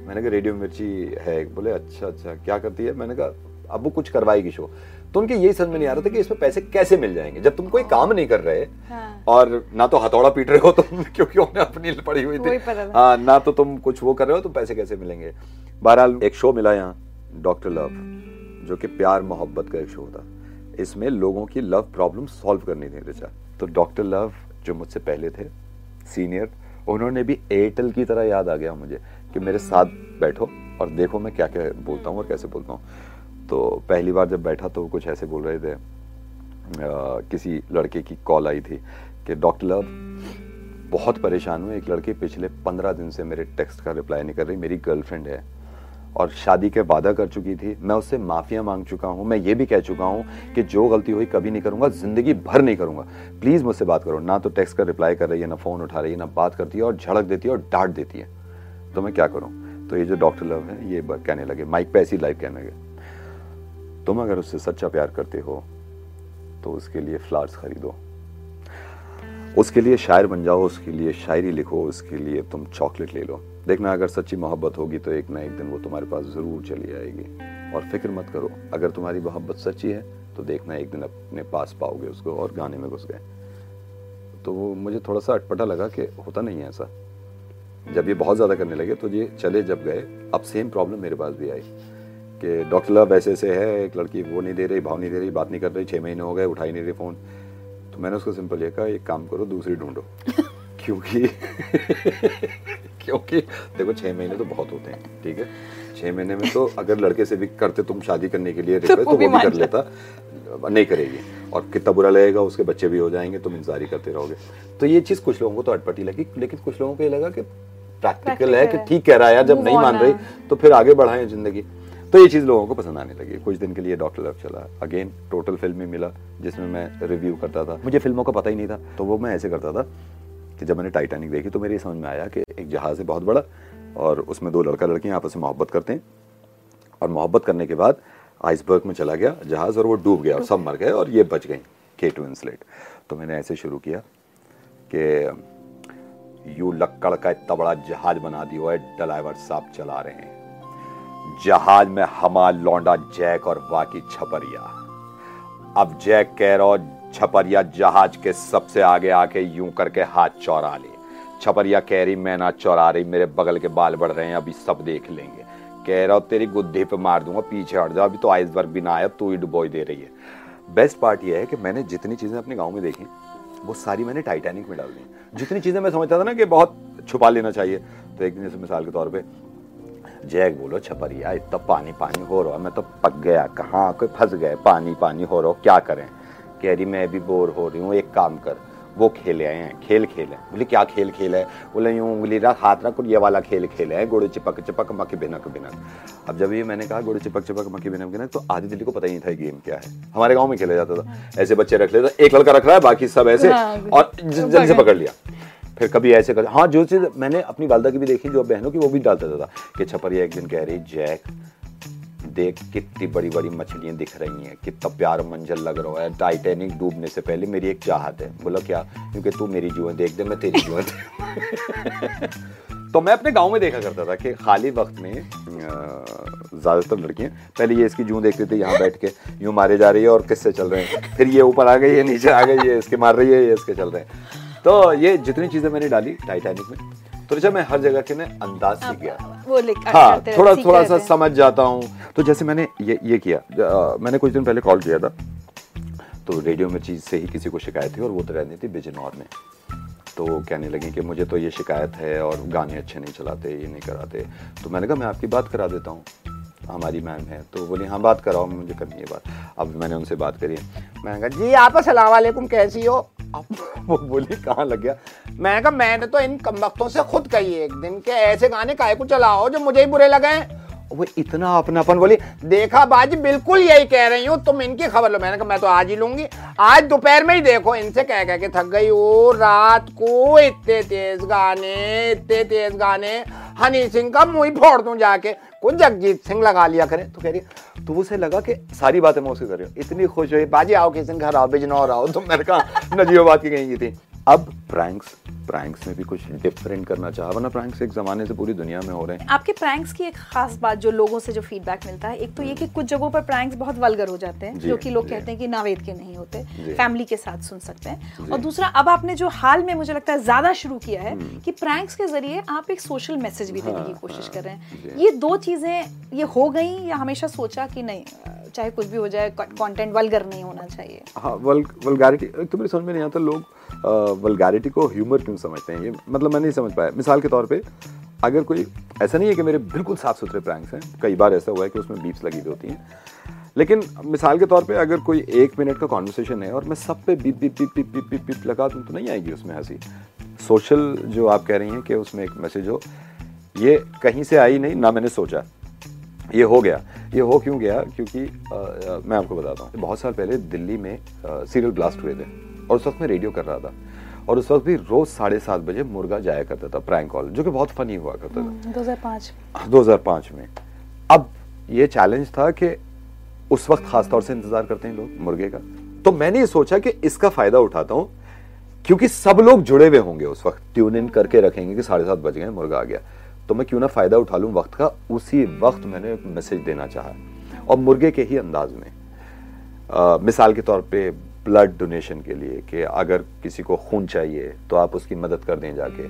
मैंने कहा रेडियो मिर्ची है बोले अच्छा अच्छा क्या करती है? मैंने कहा अब्बू कुछ करवाएगी शो। तो उनके यही समझ में नहीं आ रहा था कि इसमें पैसे कैसे मिल जाएँगे। जब तुम कोई काम नहीं कर रहे हाँ। और ना तो हथौड़ा पीट रहे हो तुम क्योंकि उन्हें अपनी पड़ी हुई थी। हाँ ना तो तुम कुछ वो कर रहे हो तो पैसे कैसे मिलेंगे? बहरहाल एक शो मिला यहाँ डॉक्टर लव जो कि प्यार मोहब्बत का एक शो था। इसमें लोगों की लव प्रॉब्लम सॉल्व करनी थी रिचा। तो डॉक्टर लव जो मुझसे पहले थे सीनियर उन्होंने भी एयरटेल की तरह याद आ गया मुझे कि मेरे साथ बैठो और देखो मैं क्या क्या बोलता हूँ और कैसे बोलता हूँ। तो पहली बार जब बैठा तो कुछ ऐसे बोल रहे थे अ, किसी लड़के की कॉल आई थी कि डॉक्टर लव बहुत परेशान हूँ एक लड़की पिछले पंद्रह दिन से मेरे टेक्स्ट का रिप्लाई नहीं कर रही मेरी गर्लफ्रेंड है। और शादी के वादा कर चुकी थी। मैं उससे माफिया मांग चुका हूँ। मैं ये भी कह चुका हूँ कि जो गलती हुई कभी नहीं करूँगा, ज़िंदगी भर नहीं करूँगा। प्लीज़ मुझसे बात करो। ना तो टेक्स्ट का रिप्लाई कर रही है, ना फ़ोन उठा रही है, ना बात करती है और झड़क देती है और डांट देती है। तो मैं क्या करूँ? तो ये जो डॉक्टर लव है, ये कहने लगे, माइक पे ऐसी लाइव कहने लगे, तुम अगर उससे सच्चा प्यार करते हो तो उसके लिए फ्लावर्स खरीदो। उसके लिए शायर बन जाओ, उसके लिए शायरी लिखो, उसके लिए तुम चॉकलेट ले लो। देखना अगर सच्ची मोहब्बत होगी तो एक ना एक दिन वो तुम्हारे पास ज़रूर चली आएगी। और फ़िक्र मत करो अगर तुम्हारी मोहब्बत सच्ची है तो देखना एक दिन अपने पास पाओगे उसको और गाने में घुस गए। तो वो मुझे थोड़ा सा अटपटा लगा कि होता नहीं है ऐसा। जब ये बहुत ज़्यादा करने लगे तो ये चले जब गए अब सेम प्रॉब्लम मेरे पास भी आई कि डॉक्टर लव ऐसे ऐसे है एक लड़की वो नहीं दे रही भाव नहीं दे रही बात नहीं कर रही छः महीने हो गए उठा ही नहीं रही फ़ोन तो मैंने उसको सिंपल ये कहा एक काम करो दूसरी ढूंढो। क्योंकि क्योंकि देखो छः महीने तो बहुत होते हैं ठीक है? छः महीने में तो अगर लड़के से भी करते तुम शादी करने के लिए रिक्वेस्ट वो तो वो भी कर लेता। नहीं करेगी। और कितना बुरा लगेगा उसके बच्चे भी हो जाएँगे तुम इंतज़ार ही करते रहोगे। तो ये चीज़ कुछ लोगों को तो अटपटी लगी लेकिन कुछ लोगों को ये लगा कि प्रैक्टिकल है कि ठीक कह रहा है यार जब नहीं मान रही तो फिर आगे बढ़ाएँ ज़िंदगी। तो ये चीज़ लोगों को पसंद आने लगी। कुछ दिन के लिए डॉक्टर लव चला। अगेन टोटल फ़िल्म ही मिला जिसमें मैं रिव्यू करता था। मुझे फ़िल्मों का पता ही नहीं था तो वो मैं ऐसे करता था। कि जब मैंने टाइटैनिक देखी तो मेरे ये समझ में आया कि एक जहाज़ है बहुत बड़ा और उसमें दो लड़का लड़की आपस में मोहब्बत करते हैं। और मोहब्बत करने के बाद आइसबर्ग में चला गया जहाज़ और वो डूब गया और सब मर गए और ये बच गई केट विंसलेट तो मैंने ऐसे शुरू किया कि यू लक्कड़ का इतना बड़ा जहाज़ बना दिया है ड्राइवर साहब चला रहे हैं। जहाज़ में हमार लौंडा जैक और वाकी छपरिया। अब जैक कह रहा छपरिया जहाज़ के सबसे आगे आके यूँ करके हाथ चौरा ले। छपरिया कह रही, मैं ना चौरा रही, मेरे बगल के बाल बढ़ रहे हैं, अभी सब देख लेंगे। कह रहा हूँ तेरी गुद्दे पे मार दूँगा, पीछे हट जा, अभी तो आइसबर्ग भी ना आया, तू ही डुबोई दे रही है। बेस्ट पार्ट यह है कि मैंने जितनी चीज़ें अपने गाँव में देखी, वो सारी मैंने टाइटैनिक में डाल दी। जितनी चीज़ें मैं समझता था ना कि बहुत छुपा लेना चाहिए तो एक दिन जैसे मिसाल के तौर पर जैक बोलो, छपरिया, इतना पानी पानी हो रहा मैं तो पक गया, कहाँ, कोई फंस गए पानी पानी हो रहा क्या करें? कह रही मैं भी बोर हो रही हूँ एक काम कर। वो खेले आए हैं खेल खेल है। बोले क्या खेल खेल है? बोले यूँ उंगली रख हाथ रख और ये वाला खेल खेले है गुड़ चिपक चिपक मक्की भिनक भिनक अब जब ये मैंने कहा गुड़ चिपक चिपक मक्की भिनक भिनक तो आधी दिल्ली को पता ही नहीं था ये गेम क्या है। हमारे गाँव में खेला जाता था। ऐसे बच्चे रख लेते एक लड़का रख रहा है बाकी सब ऐसे हाँ, और ज- जल्दी से पकड़। लिया। फिर कभी ऐसे कर हाँ जो चीज़ मैंने अपनी वालदा की भी देखी जो बहनों की वो भी डालता था कि छपरिया एक दिन कह रही जैक देख कितनी बड़ी बड़ी मछलियाँ दिख रही हैं, कितना प्यार मंजर लग रहा है। टाइटैनिक डूबने से पहले मेरी एक चाहत है। बोला, क्या? क्योंकि तू मेरी जुएँ देख दे, मैं तेरी देख तो मैं अपने गाँव में देखा करता था कि खाली वक्त में ज़्यादातर लड़कियाँ, पहले ये इसकी जूं देखती थी, यहाँ बैठ के यूँ मारे जा रही है और किससे चल रहे हैं? फिर ये ऊपर आ गई, ये नीचे आ गई, ये इसके मार रही है, ये इसके चल रहे हैं। तो ये जितनी चीज़ें मैंने डाली टाइटैनिक में तो रिचा मैं हर जगह के ना अंदाज सीख गया। वो लिख हाँ थोड़ा थोड़ा सा समझ जाता हूँ। तो जैसे मैंने ये ये किया मैंने कुछ दिन पहले कॉल किया था। तो रेडियो में चीज़ से ही किसी को शिकायत थी और वो तो रहनी थी बिजनौर में। तो कहने लगे कि मुझे तो ये शिकायत है और गाने अच्छे नहीं चलाते ये नहीं कराते। तो मैंने कहा मैं आपकी बात करा देता हूँ। हमारी मैम है। तो बोली हाँ बात कराओ मुझे करनी है बात। अब मैंने उनसे बात करी। मैंने कहा जी आप वालेकुम कैसी हो? वो बोली, कहाँ लग गया? मैं कहा, मैंने तो इन कमबख्तों से खुद कही एक दिन के ऐसे गाने काय को चलाओ जो मुझे ही बुरे लगे? वो इतना अपनापन, बोली, देखा बाजी, बिल्कुल यही कह रही हूँ, तुम इनकी खबर लो। मैंने कहा, मैं तो आज ही लूँगी। आज दोपहर में ही देखो, इनसे कह कह के थक गई वो रात को इतने तेज गाने, इतने तेज गाने, हनी सिंह का मुँह फोड़ दूँ जाके, कुछ जगजीत सिंह लगा लिया करें। तो कह रही तो उसे लगा कि सारी बातें मैं उससे कर रही हूँ। इतनी खुश हुई, बाजी, आओ किसी दिन घर आओ, बिजनौर आओ। तो मैंने कहा नजीबाबाद की की थी। अब प्रैंक्स प्रैंक्स में भी कुछ डिफरेंट करना चाहा वरना प्रैंक्स एक जमाने से पूरी दुनिया में हो रहे हैं। आपके प्रैंक्स की एक खास बात जो लोगों से जो फीडबैक मिलता है एक तो ये कि कुछ जगहों पर प्रैंक्स बहुत वल्गर हो जाते हैं जो कि लोग कहते हैं कि नावेद के नहीं होते फैमिली के साथ सुन सकते हैं। और दूसरा अब आपने जो हाल में मुझे लगता है ज़्यादा शुरू किया है हम्म। कि प्रैंक्स के ज़रिए आप एक सोशल मैसेज भी देने हाँ, की कोशिश कर रहे हाँ, हैं ये दो चीज़ें ये हो गई या हमेशा सोचा कि नहीं चाहे कुछ भी हो जाए कंटेंट वलगर नहीं होना चाहिए? हाँ वल वलगारिटी तो मेरे समझ में नहीं आता लोग वलगारिटी को ह्यूमर क्यों समझते हैं? ये मतलब मैं नहीं समझ पाया। मिसाल के तौर पे अगर कोई ऐसा नहीं है कि मेरे बिल्कुल साफ़ सुथरे प्रैंक्स हैं। कई बार ऐसा हुआ है कि उसमें बीप्स लगी हुई होती हैं। लेकिन मिसाल के तौर पे अगर कोई एक मिनट का कॉन्वर्सेशन है और मैं सब पे beep beep beep beep beep beep beep लगा दूँ तो नहीं आएगी उसमें हँसी। सोशल जो आप कह रही हैं कि उसमें एक मैसेज हो ये कहीं से आई नहीं ना मैंने सोचा। ये हो गया। ये हो क्यों गया? क्योंकि अ, अ, मैं आपको बताता हूँ। बहुत साल पहले दिल्ली में सीरियल ब्लास्ट हुए थे। और उस वक्त मैं रेडियो कर रहा था। और उस वक्त भी रोज साढ़े सात बजे मुर्गा जाया करता था प्रैंक कॉल जो कि बहुत फनी हुआ करता था। 2005 2005 में। अब ये चैलेंज था कि उस वक्त खास तौर से इंतज़ार करते हैं लोग मुर्गे का। तो मैंने ये सोचा कि इसका फ़ायदा उठाता हूँ क्योंकि सब लोग जुड़े हुए होंगे उस वक्त ट्यून इन करके रखेंगे कि साढ़े सात बज गए मुर्गा आ गया। तो मैं क्यों ना फ़ायदा उठा लूँ वक्त का उसी वक्त मैंने एक मैसेज देना चाहा। और मुर्गे के ही अंदाज में। अ, मिसाल के तौर पे ब्लड डोनेशन के लिए कि अगर किसी को खून चाहिए तो आप उसकी मदद कर दें जाके।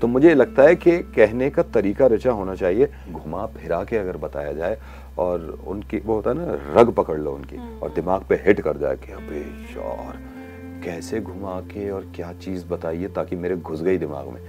तो मुझे लगता है कि कहने का तरीका रचा होना चाहिए घुमा फिरा के अगर बताया जाए और उनकी वो होता है ना रग पकड़ लो उनकी और दिमाग पे हिट कर जाए कि अबे यार कैसे घुमा के और क्या चीज़ बताइए ताकि मेरे घुस गई दिमाग में।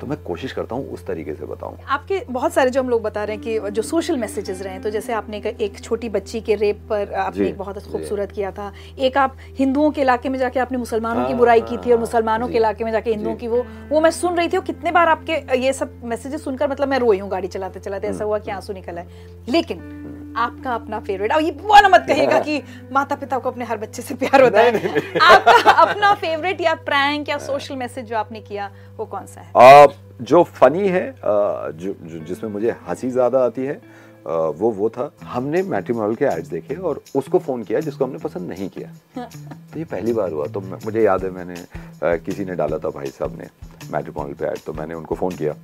तो मैं कोशिश करता हूँ उस तरीके से बताऊँ। आपके बहुत सारे जो हम लोग बता रहे हैं कि जो सोशल मैसेजेस रहे हैं तो जैसे आपने एक- छोटी बच्ची के रेप पर आपने एक बहुत खूबसूरत किया था। एक आप हिंदुओं के इलाके में जाके आपने मुसलमानों की हाँ, बुराई की थी और हाँ, मुसलमानों के इलाके में जाके हिंदुओं की वो वो मैं सुन रही थी और कितने बार आपके ये सब मैसेजेस सुनकर मतलब मैं रोई हूँ गाड़ी चलाते चलाते ऐसा हुआ कि आँसू निकल आए। लेकिन आपका अपना फेवरेट अब ये ना मत कहिएगा कि माता पिता को अपने हर बच्चे से प्यार होता है। आपका अपना फेवरेट या प्रैंक या सोशल मैसेज जो आपने किया वो कौन सा है? आ, जो फनी है जो, जो जिसमें मुझे हँसी ज़्यादा आती है वो वो था हमने मैट्रिमोनल के एड्स देखे और उसको फ़ोन किया जिसको हमने पसंद नहीं किया। तो ये पहली बार हुआ तो मुझे याद है मैंने आ, किसी ने डाला था भाई साहब ने मैट्रिमोनल पे ऐड तो मैंने उनको फ़ोन किया।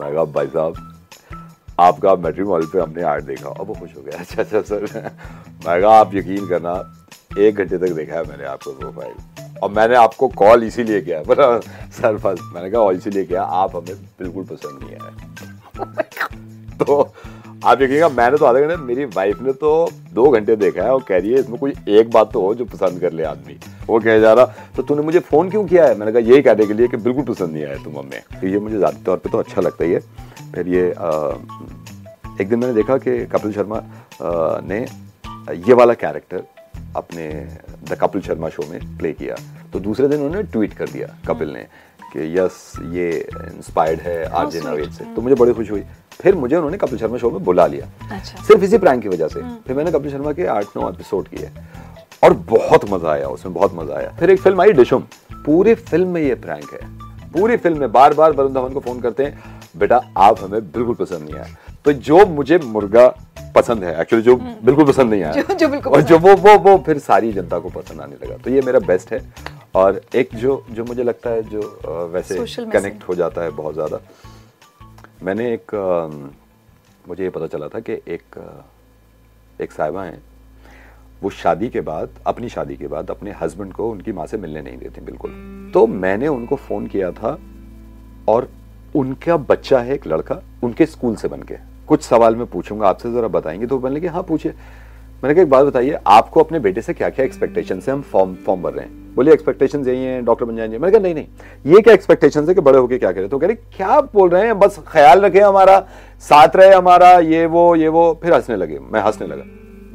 मैं भाई साहब आपका मैट्रिमोनल पे हमने आर्ट देखा और वो खुश हो गया। अच्छा अच्छा सर। मैं कहा, आप यकीन करना, एक घंटे तक देखा है मैंने आपको प्रोफ़ाइल और मैंने आपको कॉल इसीलिए किया बोला सर फ़र्स्ट मैंने कहा, और इसीलिए किया, आप हमें बिल्कुल पसंद नहीं आया तो आप यकीन मैंने तो आधा घंटे, मेरी वाइफ ने तो दो घंटे देखा है और कह रही है, इसमें कोई एक बात तो हो जो पसंद कर ले आदमी। वो कह जा रहा तो तूने मुझे फ़ोन क्यों किया है? मैंने कहा, यही कहने के लिए कि बिल्कुल पसंद नहीं आया तुम हमें। तो ये मुझे ज़्यादा तौर पर तो अच्छा लगता ही है। फिर ये एक दिन मैंने देखा कि कपिल शर्मा ने ये वाला कैरेक्टर अपने द कपिल शर्मा शो में प्ले किया। तो दूसरे दिन उन्होंने ट्वीट कर दिया कपिल ने कि यस ये इंस्पायर्ड है आरजे sweet. नवेद से। तो मुझे बड़ी खुशी हुई। फिर मुझे उन्होंने कपिल शर्मा शो में बुला लिया। अच्छा। सिर्फ़ इसी प्रैंक की वजह से। फिर मैंने कपिल शर्मा के आठ नौ एपिसोड किए और बहुत मज़ा आया उसमें बहुत मज़ा आया। फिर एक फ़िल्म आई डिशुम। पूरी फ़िल्म में ये प्रैंक है। पूरी फ़िल्म में बार बार वरुण धवन को फ़ोन करते हैं। बेटा आप हमें बिल्कुल पसंद नहीं आया तो जो मुझे मुर्गा पसंद है एक्चुअली जो बिल्कुल पसंद नहीं आया हम्म। जो- जो बिल्कुल और जो वो वो वो फिर सारी जनता को पसंद आने लगा। तो ये मेरा बेस्ट है। और एक जो जो मुझे लगता है जो वैसे कनेक्ट हो जाता है बहुत ज़्यादा। मैंने एक मुझे ये पता चला था कि एक एक साहिबा हैं। वो शादी के बाद अपनी शादी के बाद अपने हस्बैंड को उनकी माँ से मिलने नहीं देती बिल्कुल। तो मैंने उनको फ़ोन किया था और उनका बच्चा है एक लड़का, उनके स्कूल से बन के कुछ सवाल मैं पूछूँगा, आपसे ज़रा बताएँगे तो मैंने कहा हाँ पूछिए। मैंने कहा, एक बात बताइए, आपको अपने बेटे से क्या क्या एक्सपेक्टेशन है हम फॉर्म फॉर्म भर रहे हैं? बोलिए एक्सपेक्टेशंस यही हैं डॉक्टर बन जाएँगे। मैंने कहा, नहीं नहीं, ये क्या एक्सपेक्टेशन है कि बड़े होके क्या करें? तो कह रहे, क्या बोल रहे हैं? बस ख्याल रखे हमारा, साथ रहे हमारा, ये वो ये वो। फिर हंसने लगे, मैं हंसने लगा।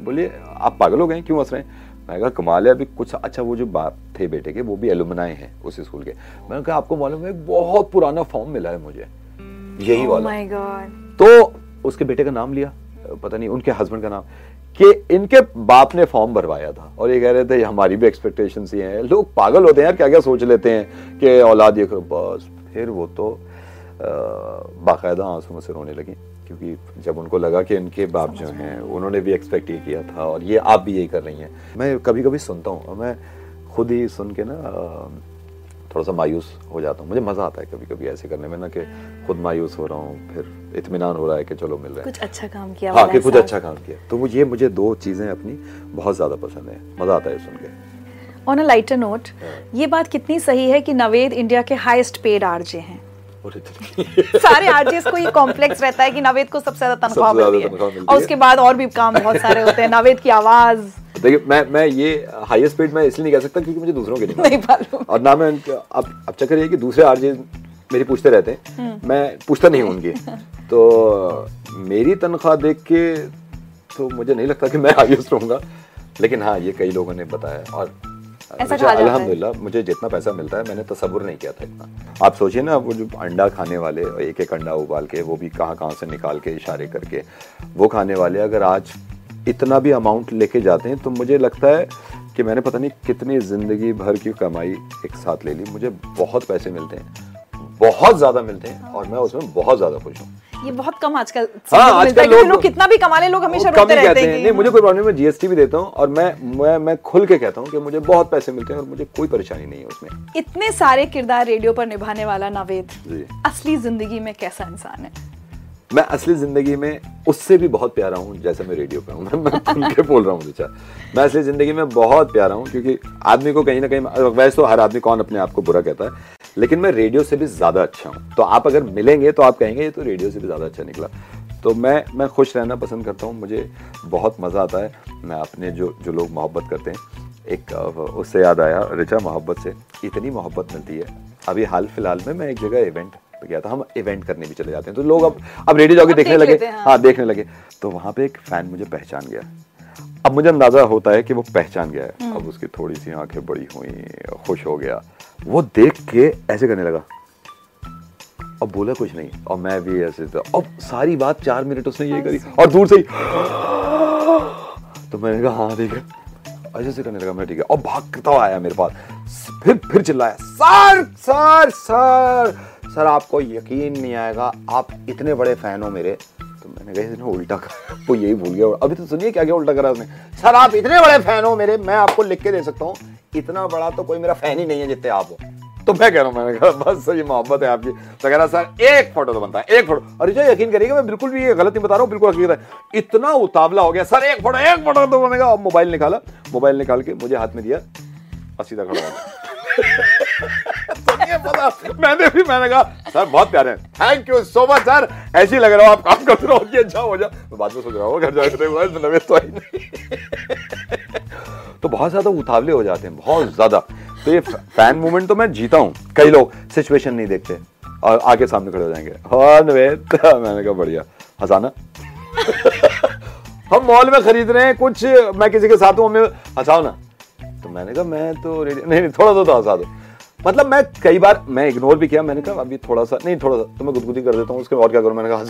बोलिए, आप पागल हो गए क्यों हंस रहे हैं? मैंने कहा कमाल है अभी कुछ अच्छा वो जो बाप थे बेटे के वो भी एलुमनाई हैं उस स्कूल के। मैंने कहा आपको मालूम है बहुत पुराना फॉर्म मिला है मुझे यही Oh वाला। my God. तो उसके बेटे का नाम लिया पता नहीं उनके हस्बैंड का नाम कि इनके बाप ने फॉर्म भरवाया था। और ये कह रहे थे हमारी भी एक्सपेक्टेशन ही हैं। लोग पागल होते हैं यार क्या क्या सोच लेते हैं कि औलाद ये बस फिर वो तो बाकायदा आँसू में से रोने लगी। क्योंकि जब उनको लगा कि इनके बाप जो हैं उन्होंने भी एक्सपेक्ट ये किया था और ये आप भी यही कर रही हैं। मैं कभी कभी सुनता हूँ और मैं खुद ही सुन के ना थोड़ा सा मायूस हो जाता हूँ। मुझे मज़ा आता है कभी कभी ऐसे करने में ना कि खुद मायूस हो रहा हूँ फिर इतमान हो रहा है कि चलो मिल रहे हैं। कुछ अच्छा काम किया हाँ कि कुछ अच्छा काम किया। तो वो ये मुझे दो चीज़ें अपनी बहुत ज़्यादा पसंद है। मज़ा आता है सुन के। ऑन अ लाइटर नोट हाँ। ये बात कितनी सही है कि नवेद इंडिया के हाईएस्ट पेड आरजे हैं। और इतनी- सारे आरजेस को ये कॉम्प्लेक्स रहता है कि नवेद को सबसे ज़्यादा तनख्वाह मिलती है। और उसके बाद और भी काम बहुत सारे होते हैं नवेद की आवाज़। देखिए मैं मैं ये हाईएस्ट पेड मैं इसलिए नहीं कह सकता क्योंकि मुझे दूसरों के नहीं नहीं मालूम। और ना मैं अब अब चक्कर ये कि दूसरे आरजे मेरी पूछते रहते हैं। हम्म। मैं पूछता नहीं हूँ उनकी। तो मेरी तनख्वाह देख के तो मुझे नहीं लगता कि मैं हाईएस्ट रहूँगा। लेकिन हाँ ये कई लोगों ने बताया। और अल्हम्दुलिल्लाह मुझे जितना पैसा मिलता है मैंने तस्वुर नहीं किया था इतना। आप सोचिए ना वो जो अंडा खाने वाले एक एक अंडा उबाल के वो भी कहाँ कहाँ से निकाल के इशारे करके वो खाने वाले अगर आज इतना भी अमाउंट लेके जाते हैं तो मुझे लगता है कि मैंने पता नहीं कितनी ज़िंदगी भर की कमाई एक साथ ले ली। मुझे बहुत पैसे मिलते हैं बहुत ज़्यादा मिलते हैं और मैं उसमें बहुत ज़्यादा खुश हूँ। ये बहुत कम आजकल हाँ, आजकल लोग- लोग कितना भी कमा ले लोग हमेशा रोते रहते हैं हैं। नहीं मुझे कोई प्रॉब्लम मैं जीएसटी भी देता हूँ और मैं मैं मैं खुल के कहता हूँ कि मुझे बहुत पैसे मिलते हैं और मुझे कोई परेशानी नहीं है उसमें। इतने सारे किरदार रेडियो पर निभाने वाला नावेद असली ज़िंदगी में कैसा इंसान है? मैं असली ज़िंदगी में उससे भी बहुत प्यारा हूँ जैसे मैं रेडियो पे हूँ। मैं खुल के बोल रहा हूँ रिचा मैं असली ज़िंदगी में बहुत प्यारा हूँ क्योंकि आदमी को कहीं ना कहीं वैसे तो हर आदमी कौन अपने आप को बुरा कहता है लेकिन मैं रेडियो से भी ज़्यादा अच्छा हूँ। तो आप अगर मिलेंगे तो आप कहेंगे ये तो रेडियो से भी ज़्यादा अच्छा निकला। तो मैं मैं खुश रहना पसंद करता हूँ। मुझे बहुत मज़ा आता है मैं अपने जो जो लोग मोहब्बत करते हैं एक उससे याद आया रिचा मोहब्बत से इतनी मोहब्बत मिलती है। अभी हाल फ़िलहाल में मैं एक जगह इवेंट पे गया था हम इवेंट करने भी चले जाते हैं। तो लोग अब अब रेडियो जॉकी देखने देख लगे। हाँ। हाँ। देखने लगे। तो वहाँ पे एक फ़ैन मुझे पहचान गया। अब मुझे अंदाज़ा होता है कि वो पहचान गया है। अब उसकी थोड़ी सी आँखें बड़ी हुई खुश हो गया। वो देख के ऐसे करने लगा। अब बोला कुछ नहीं। और मैं भी ऐसे तो अब सारी बात चार मिनट उसने ये करी और दूर से ही तो मैंने कहा हाँ ठीक है। ऐसे से करने लगा मैं, ठीक है। और भागता आया मेरे पास। फिर फिर चिल्लाया, सर सर सर सर, आपको यकीन नहीं आएगा, आप इतने बड़े फ़ैन हो मेरे तो मैंने कहा, इसने उल्टा करा वो यही भूल गया अभी तो सुनिए क्या क्या उल्टा करा उसने। सर, आप इतने बड़े फ़ैन हो मेरे, मैं आपको लिख के दे सकता हूँ। इतना बड़ा तो कोई मेरा फ़ैन ही नहीं है जितने आप हो। तो मैं कह रहा हूँ, मैंने कहा, बस ये मोहब्बत है आपकी। तो कह रहा, सर, एक फ़ोटो तो बनता है, एक फ़ोटो अरे जो यकीन करिएगा, मैं बिल्कुल भी ये गलत नहीं बता रहा हूँ, बिल्कुल हकीकत है। इतना उतावला हो गया, सर, एक फ़ोटो एक फ़ोटो तो बनेगा अब मोबाइल निकाला, मोबाइल निकाल के मुझे हाथ में दिया और सीधा खड़ा पता मैंने भी, मैंने कहा, सर, बहुत प्यारे हैं। Thank you so much sir ऐसे ही लग रहा हो, आप काम करते रहो कि अच्छा हो मैं बाद में सोच रहा हूँ घर जाकर नवेद तो आई नहीं। तो बहुत ज़्यादा उतावले हो जाते हैं, बहुत ज़्यादा। तो ये फ़ैन मूवमेंट तो मैं जीता हूँ। कई लोग सिचुएशन नहीं देखते। और आके सामने खड़े हो जाएँगे। हाँ मैंने कहा, बढ़िया। हंसाना? हम मॉल में खरीद रहे हैं, कुछ मैं किसी के साथ हूँ, हमें हंसाओ ना। तो मैंने कहा, मैं तो नहीं नहीं थोड़ा तो हंसा दो। मतलब मैं कई बार मैं इग्नोर भी किया मैंने कहा अभी थोड़ा सा नहीं थोड़ा सा तो मैं गुदगुदी कर देता हूँ उसके और क्या करूँ? मैंने कहा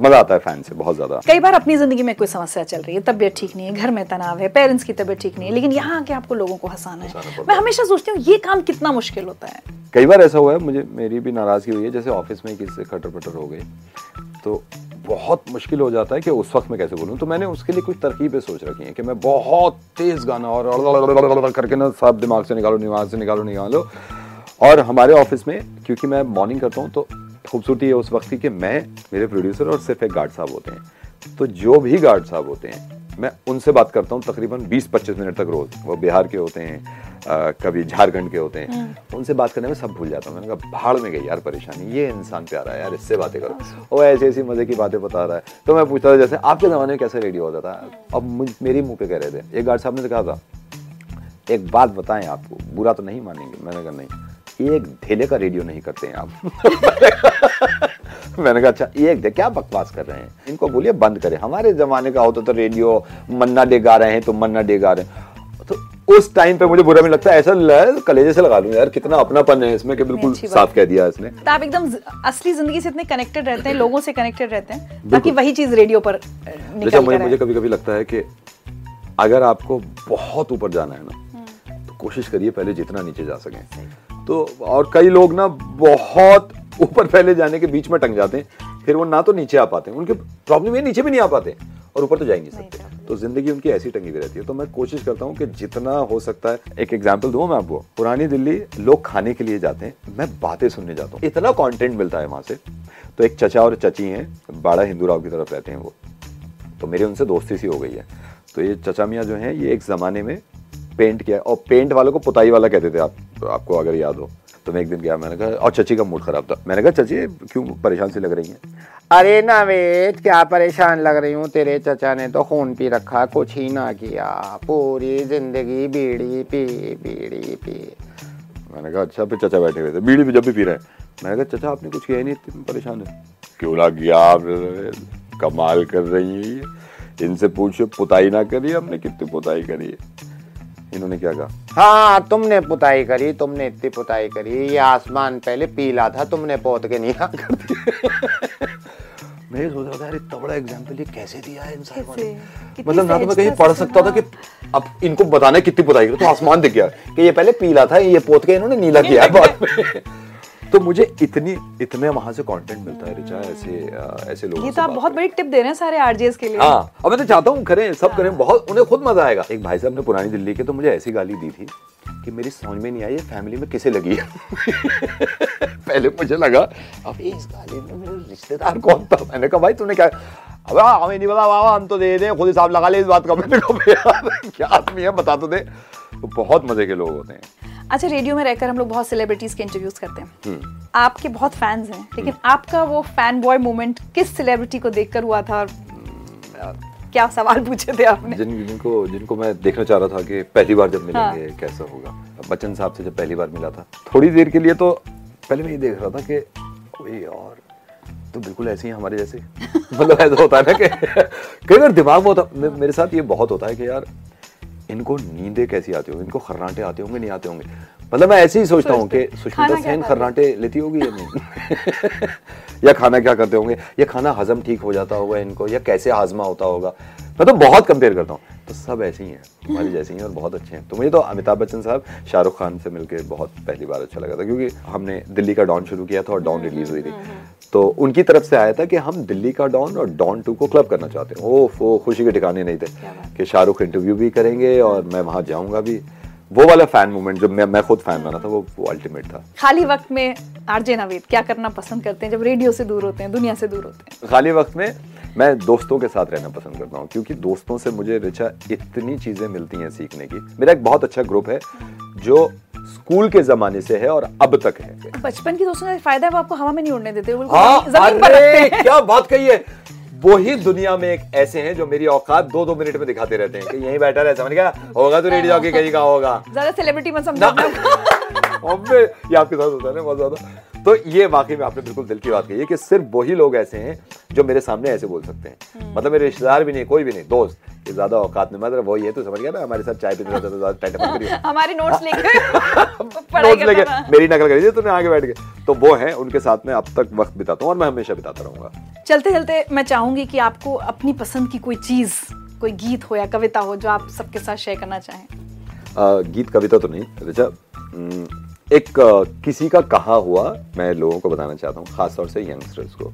मज़ा आता है फ़ैन से बहुत ज़्यादा. कई बार अपनी ज़िंदगी में कोई समस्या चल रही है तबियत ठीक नहीं है घर में तनाव है पेरेंट्स की तबियत ठीक नहीं है लेकिन यहाँ आके आपको लोगों को हंसाना हंसाना है मैं हमेशा सोचती हूँ ये काम कितना मुश्किल होता है। कई बार ऐसा हुआ है मुझे मेरी भी नाराज़गी हुई है जैसे ऑफ़िस में किसी से खटर पटर हो गई। तो बहुत मुश्किल हो जाता है कि उस वक्त मैं कैसे बोलूँ। तो मैंने उसके लिए कुछ तरकीबें सोच रखी हैं कि मैं बहुत तेज गाना और करके ना सब दिमाग से निकालो दिमाग से निकालो निकालो। और हमारे ऑफ़िस में, क्योंकि मैं मॉर्निंग करता हूँ तो खूबसूरती है उस वक्त की कि मैं, मेरे प्रोड्यूसर और सिर्फ़ एक गार्ड साहब होते हैं। तो जो भी गार्ड साहब होते हैं मैं उनसे बात करता हूँ तकरीबन 20-25 मिनट तक रोज। वो बिहार के होते हैं अ, कभी झारखंड के होते हैं। उनसे बात करने में सब भूल जाता हूँ। मैंने कहा भाड़ में गई यार परेशानी। ये इंसान प्यारा है यार इससे बातें करो। वो ऐसी ऐसी मज़े की बातें बता रहा है। तो मैं पूछता था जैसे आपके ज़माने में कैसे रेडियो होता था? अब मुझ मेरे मुँह पे कह रहे थे। एक गार्ड साहब ने कहा था एक बात बताएँ आपको बुरा तो नहीं मानेंगे? मैंने कहा नहीं। एक ढेले का रेडियो नहीं करते हैं आप। मैंने कहा अच्छा एक दे क्या बकवास कर रहे हैं? इनको बोलिए बंद करें। हमारे जमाने का होता तो रेडियो मन्ना डे गा रहे हैं तो मन्ना डे गा रहे हैं। तो उस टाइम पे मुझे बुरा भी लगता है ऐसा कलेजे से लगा लूँ यार कितना अपनापन है इसमें कि बिल्कुल साफ़ कह दिया इसने। तो आप एकदम असली ज़िंदगी से इतने कनेक्टेड रहते हैं लोगों से कनेक्टेड रहते हैं ताकि वही चीज़ रेडियो पर निकल मुझे मुझे कभी कभी लगता है कि अगर आपको बहुत ऊपर जाना है ना तो कोशिश करिए पहले जितना नीचे जा सकें। तो और कई लोग ना बहुत ऊपर पहले जाने के बीच में टंग जाते हैं फिर वो ना तो नीचे आ पाते हैं उनके प्रॉब्लम ये नीचे भी नहीं आ पाते और ऊपर तो जा ही नहीं सकते तो ज़िंदगी उनकी ऐसी टंगी हुई रहती है। तो मैं कोशिश करता हूँ कि जितना हो सकता है एक एग्ज़ाम्पल दूँ मैं आपको। पुरानी दिल्ली लोग खाने के लिए जाते हैं मैं बातें सुनने जाता हूँ। इतना कॉन्टेंट मिलता है वहाँ से। तो एक चचा और चची हैं बाड़ा हिंदू राव की तरफ़ रहते हैं वो। तो मेरी उनसे दोस्ती सी हो गई है। तो ये चचा मियाँ जो हैं ये एक ज़माने में पेंट किया और पेंट वालों को पुताई वाला कहते थे आप। तो आपको अगर याद हो तो मैं एक दिन गया मैंने कहा और चची का मूड खराब था। मैंने कहा चची क्यों परेशान सी लग रही हैं? अरे नावेद क्या परेशान लग रही हूँ तेरे चचा ने तो खून पी रखा कुछ ही ना किया। पूरी ज़िंदगी बीड़ी पी बीड़ी पी। मैंने कहा अच्छा फिर चचा बैठे हुए थे बीड़ी भी जब भी पी रहे हैं। मैंने कहा चचा आपने कुछ किया ही नहीं इतनी परेशान है। क्यों गया आप? कमाल कर रही है। इनसे पूछो पुताई ना करी हमने कितनी पुताई करी है। इन्होंने क्या कहा? हाँ तुमने पुताई करी तुमने इतनी पुताई करी ये आसमान पहले पीला था तुमने पोत के नीला कर दिया। मैं सोच रहा था यार इतना बड़ा एग्ज़ाम्पल ये कैसे दिया है इंसान मतलब ना तो मैं कहीं पढ़ सकता था कि अब इनको बताना कितनी पुताई करी तो आसमान दिख गया कि ये पहले पीला था ये पोत के इन्होंने नीला किया है बाद में। तो मुझे इतनी इतने वहाँ से कंटेंट मिलता है रिचा ऐसे ऐसे लोगों ये तो आप बहुत बड़ी टिप दे रहे हैं सारे आरजेस के लिए। हाँ अब मैं तो चाहता हूँ करें सब करें बहुत उन्हें खुद मज़ा आएगा। एक भाई साहब ने पुरानी दिल्ली के तो मुझे ऐसी गाली दी थी कि मेरी समझ में नहीं आई ये फैमिली में किसे लगी है? पहले मुझे लगा अब इस गाली में मेरे रिश्तेदार कौन था? मैंने कहा भाई तूने क्या अब हमें नहीं पता बाबा हम तो दे दे खुद हिसाब लगा ले इस बात का मैंने कहा यार क्या आदमी है बता तो दे। तो बहुत मज़े के लोग होते हैं। अच्छा रेडियो में रहकर हम लोग बहुत सेलिब्रिटीज के इंटरव्यूज़ करते हैं। आपके बहुत फैंस हैं लेकिन आपका वो फ़ैन बॉय मोमेंट किस सेलिब्रिटी को देखकर हुआ था और क्या सवाल पूछे थे आपने? जिन जिनको जिनको मैं देखना चाह रहा था कि पहली बार जब मिलेंगे हाँ। कैसा होगा। बच्चन साहब से जब पहली बार मिला था थोड़ी देर के लिए तो पहले मैं ये देख रहा था कि कोई और तो बिल्कुल ऐसे ही हमारे जैसे। मतलब ऐसा होता है ना कि कई बार दिमाग में होता मेरे साथ ये बहुत होता है कि यार इनको नींदे कैसी आती होंगी? इनको खर्राटे आते होंगे नहीं आते होंगे? मतलब मैं ऐसे ही सोचता हूँ कि। सुष्मिता सेन? खर्राटे लेती होगी या नहीं? या खाना क्या करते होंगे? या खाना हजम ठीक हो जाता होगा इनको? या कैसे हाजमा होता होगा? मैं तो बहुत कंपेयर करता हूँ। तो सब ऐसे ही हैं। हमारे जैसे ही हैं और बहुत अच्छे हैं। तो मुझे तो अमिताभ बच्चन साहब शाहरुख खान से मिलकर बहुत पहली बार अच्छा लगा था क्योंकि हमने दिल्ली का डॉन शुरू किया था और डॉन रिलीज़ हुई थी। तो उनकी तरफ़ से आया था कि हम दिल्ली का डॉन और डॉन टू को क्लब करना चाहते हैं। ओह वो खुशी के ठिकाने नहीं थे कि शाहरुख इंटरव्यू भी करेंगे और मैं वहाँ जाऊँगा भी। वो वाला फ़ैन मोमेंट जब मैं मैं खुद फ़ैन बना था वो वो अल्टीमेट था। खाली वक्त में आरजे नवीद क्या करना पसंद करते हैं जब रेडियो से दूर होते हैं दुनिया से दूर होते हैं? खाली वक्त में मैं दोस्तों के साथ रहना पसंद करता हूँ क्योंकि दोस्तों से मुझे रिचा इतनी चीज़ें मिलती हैं सीखने की। मेरा एक बहुत अच्छा ग्रुप है जो स्कूल के जमाने से है और अब तक है। बचपन की दोस्तों का फ़ायदा है वो आपको हवा में नहीं उड़ने देते हाँ पर रखते अरे हैं। क्या बात कही है? वो ही दुनिया में एक ऐसे हैं जो मेरी औकात दो दो मिनट में दिखाते रहते हैं कि यहीं बैठा रहे समझ गया? होगा तो रेडियो जॉकी कहीं का होगा। ज़्यादा सेलिब्रिटी मत समझना समझो ये आपके साथ होता है ना बहुत ज़्यादा। तो ये वाकई में आपने बिल्कुल दिल की बात कही है कि सिर्फ़ वही लोग ऐसे हैं जो मेरे सामने ऐसे बोल सकते हैं। मतलब मेरे रिश्तेदार भी नहीं कोई भी नहीं दोस्त। ये ज़्यादा औकात में मतलब वही है तो समझ गया ना? हमारे साथ चाय पीते रहते तो ज़्यादा मत करियो। हमारे नोट्स लेके नोट्स लेके मेरी नकल करी तूने आगे बैठ के। तो वो है उनके साथ में अब तक वक्त बिताता हूँ और मैं हमेशा बिताता रहूँगा। चलते चलते मैं चाहूँगी कि आपको अपनी पसंद की कोई चीज़ कोई गीत हो या कविता हो जो आप सबके साथ शेयर करना चाहें। गीत कविता तो नहीं हम्म, एक किसी का कहा हुआ मैं लोगों को बताना चाहता हूँ, खासतौर से यंगस्टर्स को।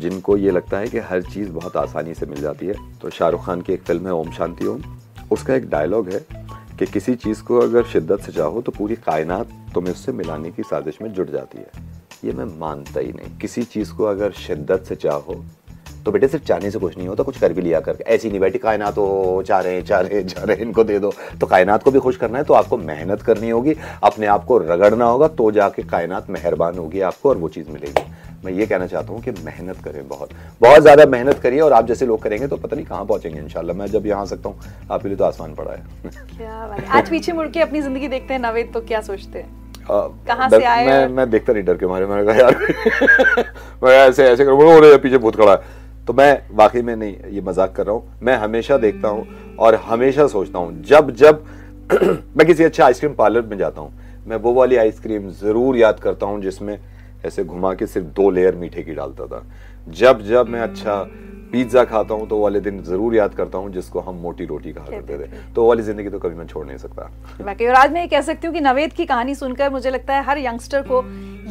जिनको ये लगता है कि हर चीज़ बहुत आसानी से मिल जाती है। तो शाहरुख खान की एक फ़िल्म है, ओम शांति ओम। उसका एक डायलॉग है कि किसी चीज़ को अगर शिद्दत से चाहो तो पूरी कायनात तुम्हें उससे मिलाने की साजिश में जुट जाती है। ये मैं मानता ही नहीं। किसी चीज़ को अगर शिद्दत से चाहो तो बेटे सिर्फ़ चाहने से कुछ नहीं होता कुछ कर भी लिया करके। ऐसी नहीं बैठी कायनात हो चाह रहे हैं चाह रहे हैं चाह रहे हैं इनको दे दो। तो कायनात को भी खुश करना है तो आपको मेहनत करनी होगी अपने आप को रगड़ना होगा तो जाके कायनात मेहरबान होगी आपको और वो चीज़ मिलेगी। मैं ये कहना चाहता हूँ कि मेहनत करें बहुत। बहुत ज़्यादा मेहनत करिए और आप जैसे लोग करेंगे तो पता नहीं कहाँ पहुँचेंगे इंशाल्लाह। मैं जब यहाँ आ सकता हूँ आपके लिए तो आसमान पड़ा है। क्या आज पीछे मुड़ के अपनी ज़िंदगी देखते हैं नवेद तो क्या सोचते हैं? कहाँ से आए मैं मैं देखता नहीं डर के मारे मैंने कहा यार मैं ऐसे ऐसे करूँ बोलो, पीछे भूत खड़ा है। तो मैं वाकई में नहीं, ये मज़ाक कर रहा हूँ। मैं हमेशा देखता हूँ और हमेशा सोचता हूँ, जब जब मैं किसी अच्छे आइसक्रीम पार्लर में जाता हूँ, मैं वो वाली आइसक्रीम ज़रूर याद करता हूँ जिसमें ऐसे घुमा के सिर्फ़ दो लेयर मीठे की डालता था। जब जब मैं अच्छा पिज्जा खाता हूँ तो वाले दिन ज़रूर याद करता हूँ जिसको हम मोटी रोटी कहा करते थे। तो वाली ज़िंदगी तो कभी मैं छोड़ नहीं सकता। बाकी और आज मैं ये कह सकती हूँ कि नवेद की कहानी सुनकर मुझे लगता है हर यंगस्टर को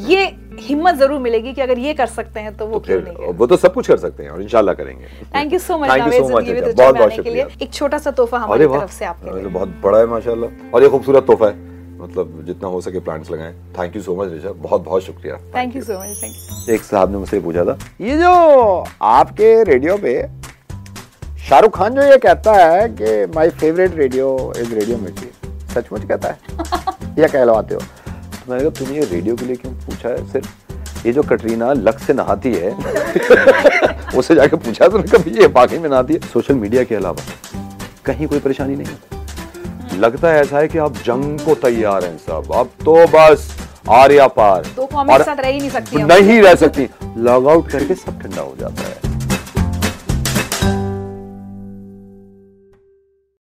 ये हिम्मत ज़रूर मिलेगी कि अगर ये कर सकते हैं तो वो तो क्यों नहीं वो तो सब कुछ कर सकते हैं और इंशाल्लाह करेंगे। थैंक यू सो मच के लिए शुक्रिया। एक छोटा सा तोहफा हमारी तरफ़ से आपके लिए। बहुत बड़ा है माशाल्लाह। और ये खूबसूरत तोहफा है। मतलब जितना हो सके प्लांट्स लगाएँ। Thank you so much Rishabh बहुत बहुत शुक्रिया। Thank you so much thank you एक साहब ने मुझसे पूछा था ये जो आपके रेडियो पे शाहरुख खान जो ये कहता है कि my favourite radio is radio Mirchi सचमुच कहता है? या कहलवाते हो? तो मैंने कहा तूने ये रेडियो के लिए क्यों पूछा है? सिर्फ़ ये जो कटरीना लक से नहाती है उससे जाके पूछा तूने कभी ये बाकी में नहाती है? सोशल मीडिया के अलावा कहीं कोई परेशानी नहीं है लगता है ऐसा है कि आप जंग को तैयार हैं सब। अब तो बस आर्या पार। दो और साथ रह ही नहीं सकती नहीं रह सकती। लॉग आउट करके सब ठंडा हो जाता है।